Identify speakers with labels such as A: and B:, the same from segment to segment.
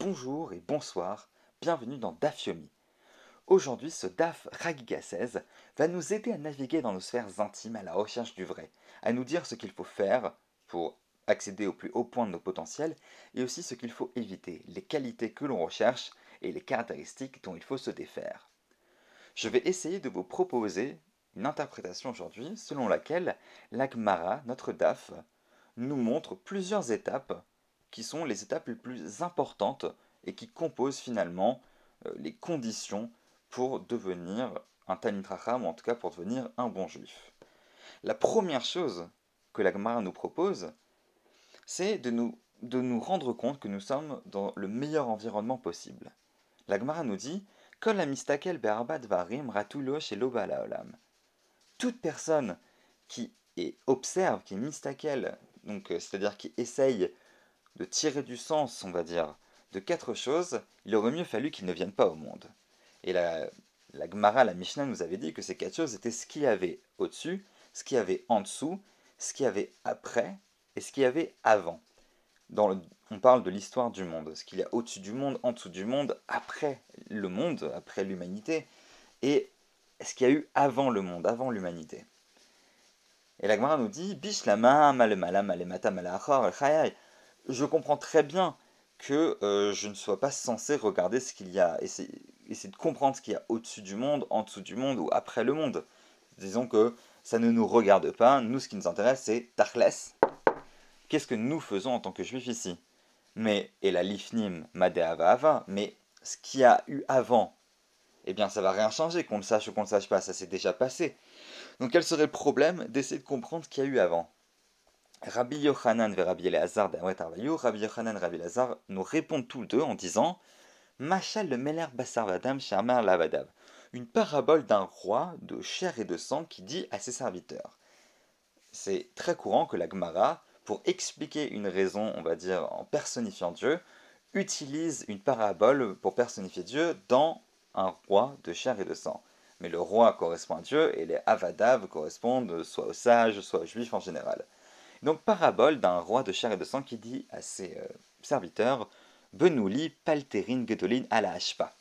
A: Bonjour et bonsoir, bienvenue dans Dafyomi. Aujourd'hui, ce Daf Ragiga 16 va nous aider à naviguer dans nos sphères intimes à la recherche du vrai, à nous dire ce qu'il faut faire pour accéder au plus haut point de nos potentiels et aussi ce qu'il faut éviter, les qualités que l'on recherche et les caractéristiques dont il faut se défaire. Je vais essayer de vous proposer une interprétation aujourd'hui selon laquelle l'Agmara, notre DAF, nous montre plusieurs étapes qui sont les étapes les plus importantes et qui composent finalement euh, les conditions pour devenir un Tanitracham, ou en tout cas pour devenir un bon juif. La première chose que la Gemara nous propose, c'est de nous, rendre compte que nous sommes dans le meilleur environnement possible. La Gemara nous dit. Toute personne qui est, observe, qui est mistakel, euh, c'est-à-dire qui essaye de tirer du sens, on va dire, de quatre choses, il aurait mieux fallu qu'ils ne viennent pas au monde. Et la, la Gemara, la Mishnah nous avait dit que ces quatre choses étaient ce qu'il y avait au-dessus, ce qu'il y avait en dessous, ce qu'il y avait après et ce qu'il y avait avant. Dans on parle de l'histoire du monde, ce qu'il y a au-dessus du monde, en dessous du monde, après le monde, après l'humanité, et ce qu'il y a eu avant le monde, avant l'humanité. Et la Gemara nous dit Bishlama, malemala, Je comprends très bien que euh, je ne sois pas censé regarder ce qu'il y a, essayer, essayer de comprendre ce qu'il y a au-dessus du monde, en dessous du monde ou après le monde. Disons que ça ne nous regarde pas. Nous, ce qui nous intéresse, c'est Tachles. Qu'est-ce que nous faisons en tant que juifs ici? Mais, et la Lifnim Madeava mais ce qu'il y a eu avant, eh bien, ça va rien changer, qu'on le sache ou qu'on ne le sache pas, ça s'est déjà passé. Donc, quel serait le problème d'essayer de comprendre ce qu'il y a eu avant? Rabbi Yochanan et Rabbi Elazar Rabbi Yochanan et Rabbi Elazar nous répondent tous deux en disant Machal le Meler Basar Vadam Shamar Lavadav. Une parabole d'un roi de chair et de sang qui dit à ses serviteurs. C'est très courant que la Gemara, pour expliquer une raison, on va dire, en personnifiant Dieu, utilise une parabole pour personnifier Dieu dans un roi de chair et de sang. Mais le roi correspond à Dieu et les avadav correspondent soit aux sages, soit aux juifs en général. Donc parabole d'un roi de chair et de sang qui dit à ses euh, serviteurs Benouli palterin gedolin ala hashpa.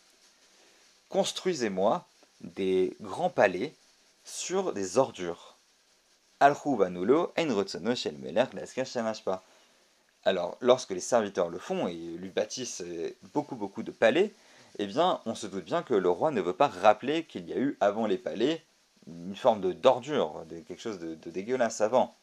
A: Construisez-moi des grands palais sur des ordures. Alchouvanulo en shel Alors, lorsque les serviteurs le font et lui bâtissent euh, beaucoup beaucoup de palais, eh bien, on se doute bien que le roi ne veut pas rappeler qu'il y a eu avant les palais une forme de d'ordure, quelque chose de dégueulasse avant.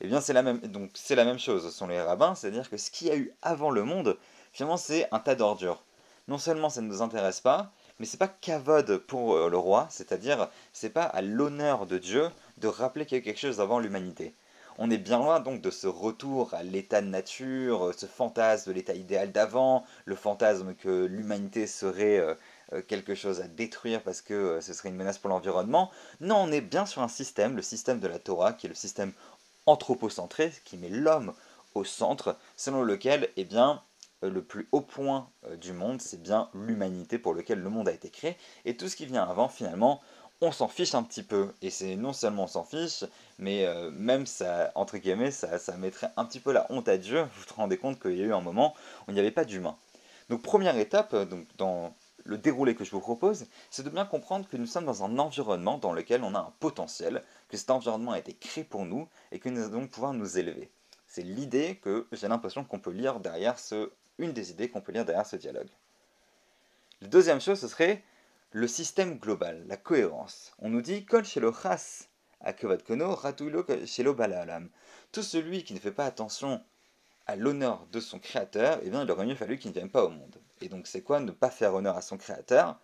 A: Eh bien, c'est la même, donc c'est la même chose. Ce sont les rabbins, c'est-à-dire que ce qu'il y a eu avant le monde, finalement, c'est un tas d'ordures. Non seulement ça ne nous intéresse pas, mais c'est pas kavod pour euh, le roi, c'est-à-dire c'est pas à l'honneur de Dieu de rappeler qu'il y a eu quelque chose avant l'humanité. On est bien loin donc de ce retour à l'état de nature, euh, ce fantasme de l'état idéal d'avant, le fantasme que l'humanité serait euh, quelque chose à détruire parce que ce serait une menace pour l'environnement. Non, on est bien sur un système, le système de la Torah, qui est le système anthropocentré, qui met l'homme au centre, selon lequel, eh bien, euh, le plus haut point euh, du monde, c'est bien l'humanité pour lequel le monde a été créé, et tout ce qui vient avant, finalement, on s'en fiche un petit peu. Et c'est non seulement on s'en fiche, mais euh, même ça, entre guillemets, ça, ça, mettrait un petit peu la honte à Dieu. Vous vous rendez compte qu'il y a eu un moment où il n'y avait pas d'humain. Donc première étape, donc, dans le déroulé que je vous propose, c'est de bien comprendre que nous sommes dans un environnement dans lequel on a un potentiel, que cet environnement a été créé pour nous et que nous allons pouvoir nous élever. C'est l'idée que j'ai l'impression qu'on peut lire derrière ce, une des idées qu'on peut lire derrière ce dialogue. La deuxième chose, ce serait le système global, la cohérence. On nous dit Kol shelo chas kono ratulo shelo balalam. Tout celui qui ne fait pas attention à l'honneur de son créateur, eh bien, il aurait mieux fallu qu'il ne vienne pas au monde. Et donc, c'est quoi ne pas faire honneur à son créateur?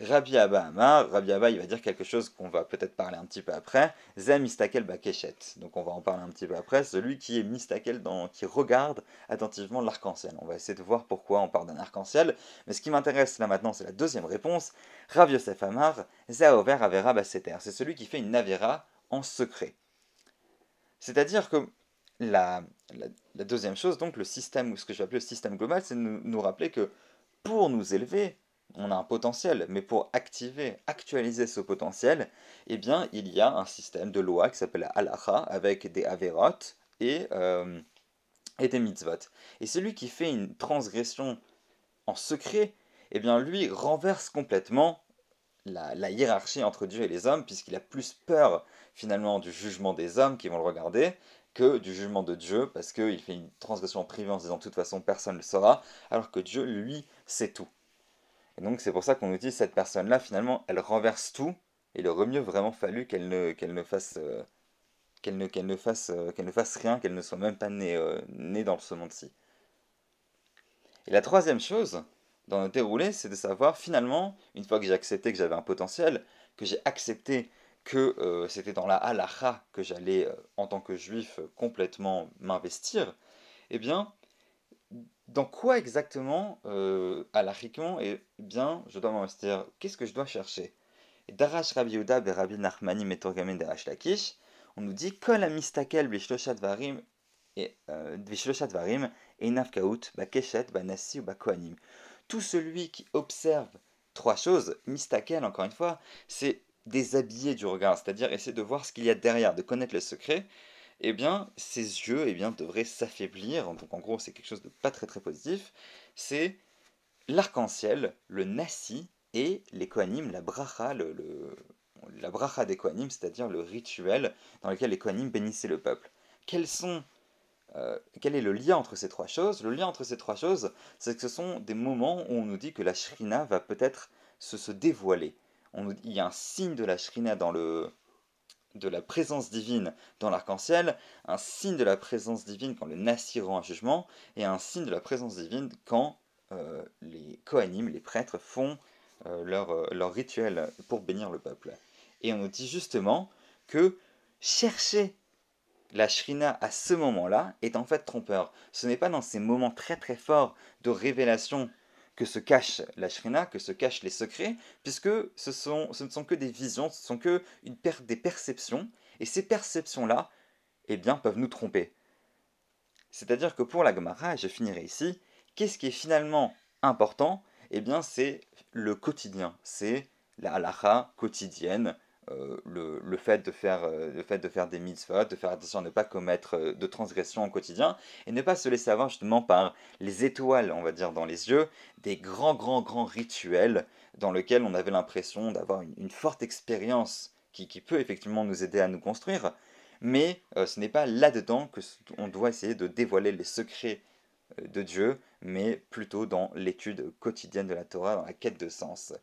A: Rabbi Abba Amar, Rabbi Abba, il va dire quelque chose qu'on va peut-être parler un petit peu après. Zem mistakel bakeshet. Donc, on va en parler un petit peu après. Celui qui est mistakel, dans, qui regarde attentivement l'arc-en-ciel. On va essayer de voir pourquoi on parle d'un arc-en-ciel. Mais ce qui m'intéresse là maintenant, c'est la deuxième réponse. Rav Yosef Amar, Zaover Avera Basseter. C'est celui qui fait une Avera en secret. C'est-à-dire que la, deuxième chose, donc le système, ou ce que je vais appeler le système global, c'est de nous, rappeler que pour nous élever, on a un potentiel, mais pour activer, actualiser ce potentiel, eh bien, il y a un système de loi qui s'appelle halacha, avec des averot et, euh, et des mitzvot. Et celui qui fait une transgression en secret, eh bien lui renverse complètement la, hiérarchie entre Dieu et les hommes, puisqu'il a plus peur finalement du jugement des hommes qui vont le regarder que du jugement de Dieu, parce qu'il fait une transgression privée en se disant de toute façon personne ne le saura, alors que Dieu, lui, sait tout. Et donc c'est pour ça qu'on nous dit cette personne-là, finalement, elle renverse tout, et il aurait mieux vraiment fallu qu'elle ne, ne fasse... Euh, qu'elle ne, ne, euh, ne fasse rien, qu'elle ne soit même pas née, euh, née dans ce monde-ci. Et la troisième chose, dans le déroulé, c'est de savoir finalement, une fois que j'ai accepté que j'avais un potentiel, que j'ai accepté que euh, c'était dans la halakha que j'allais, euh, en tant que juif, complètement m'investir, eh bien, dans quoi exactement, euh, halachiquement, eh bien, je dois m'investir? Qu'est-ce que je dois chercher? Darash Rabbi Yehuda Rabbi Nachmani Metorgamen Darash Lakish, on nous dit Kol amistakel b'shloshat varim et euh, varim et nafkaout bakeshet banassi ou bakoanim tout celui qui observe trois choses, mistakel encore une fois, c'est déshabiller du regard, c'est-à-dire essayer de voir ce qu'il y a derrière, de connaître le secret, eh bien, ses yeux eh bien, devraient s'affaiblir, donc en gros c'est quelque chose de pas très très positif, c'est l'arc-en-ciel, le nasi et les la bracha, le, la bracha des c'est-à-dire le rituel dans lequel les kohanim bénissaient le peuple. Quels sont euh, quel est le lien entre ces trois choses? Le lien entre ces trois choses, c'est que ce sont des moments où on nous dit que la shrina va peut-être se, dévoiler. Il y a un signe de la shrina dans le, de la présence divine dans l'arc-en-ciel, un signe de la présence divine quand le Nasi rend un jugement, et un signe de la présence divine quand euh, les Kohanim, les prêtres, font euh, leur, leur rituel pour bénir le peuple. Et on nous dit justement que chercher la shrina à ce moment-là est en fait trompeur. Ce n'est pas dans ces moments très très forts de révélation que se cache la shrina, que se cachent les secrets, puisque ce, ne sont que des visions, ce sont que une des perceptions, et ces perceptions-là, eh bien, peuvent nous tromper. C'est-à-dire que pour la Gemara, et je finirai ici, qu'est-ce qui est finalement important? Eh bien, c'est le quotidien, c'est la halacha quotidienne, euh, le, fait de faire, euh, le fait de faire des mitzvot, de faire attention à ne pas commettre euh, de transgressions au quotidien, et ne pas se laisser avoir justement par les étoiles, on va dire, dans les yeux, des grands, grands, grands rituels dans lesquels on avait l'impression d'avoir une, forte expérience qui, qui, peut effectivement nous aider à nous construire, mais ce n'est pas là-dedans que on doit essayer de dévoiler les secrets de Dieu, mais plutôt dans l'étude quotidienne de la Torah, dans la quête de sens.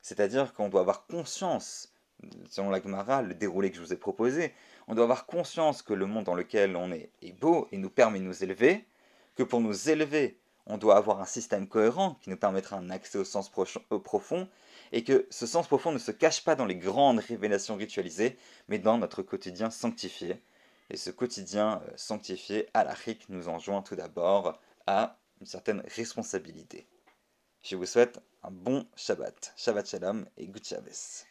A: C'est-à-dire qu'on doit avoir conscience selon la Gemara, le déroulé que je vous ai proposé, on doit avoir conscience que le monde dans lequel on est est beau et nous permet de nous élever, que pour nous élever, on doit avoir un système cohérent qui nous permettra un accès au sens profond, et que ce sens profond ne se cache pas dans les grandes révélations ritualisées, mais dans notre quotidien sanctifié. Et ce quotidien euh, sanctifié, l'Afrique, nous enjoint tout d'abord à une certaine responsabilité. Je vous souhaite un bon Shabbat. Shabbat Shalom et Good Shabbos.